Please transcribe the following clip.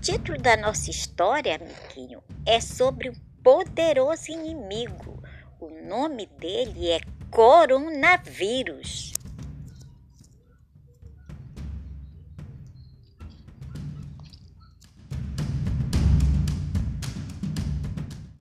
título da nossa história, amiguinho, é sobre um poderoso inimigo. O nome dele é coronavírus.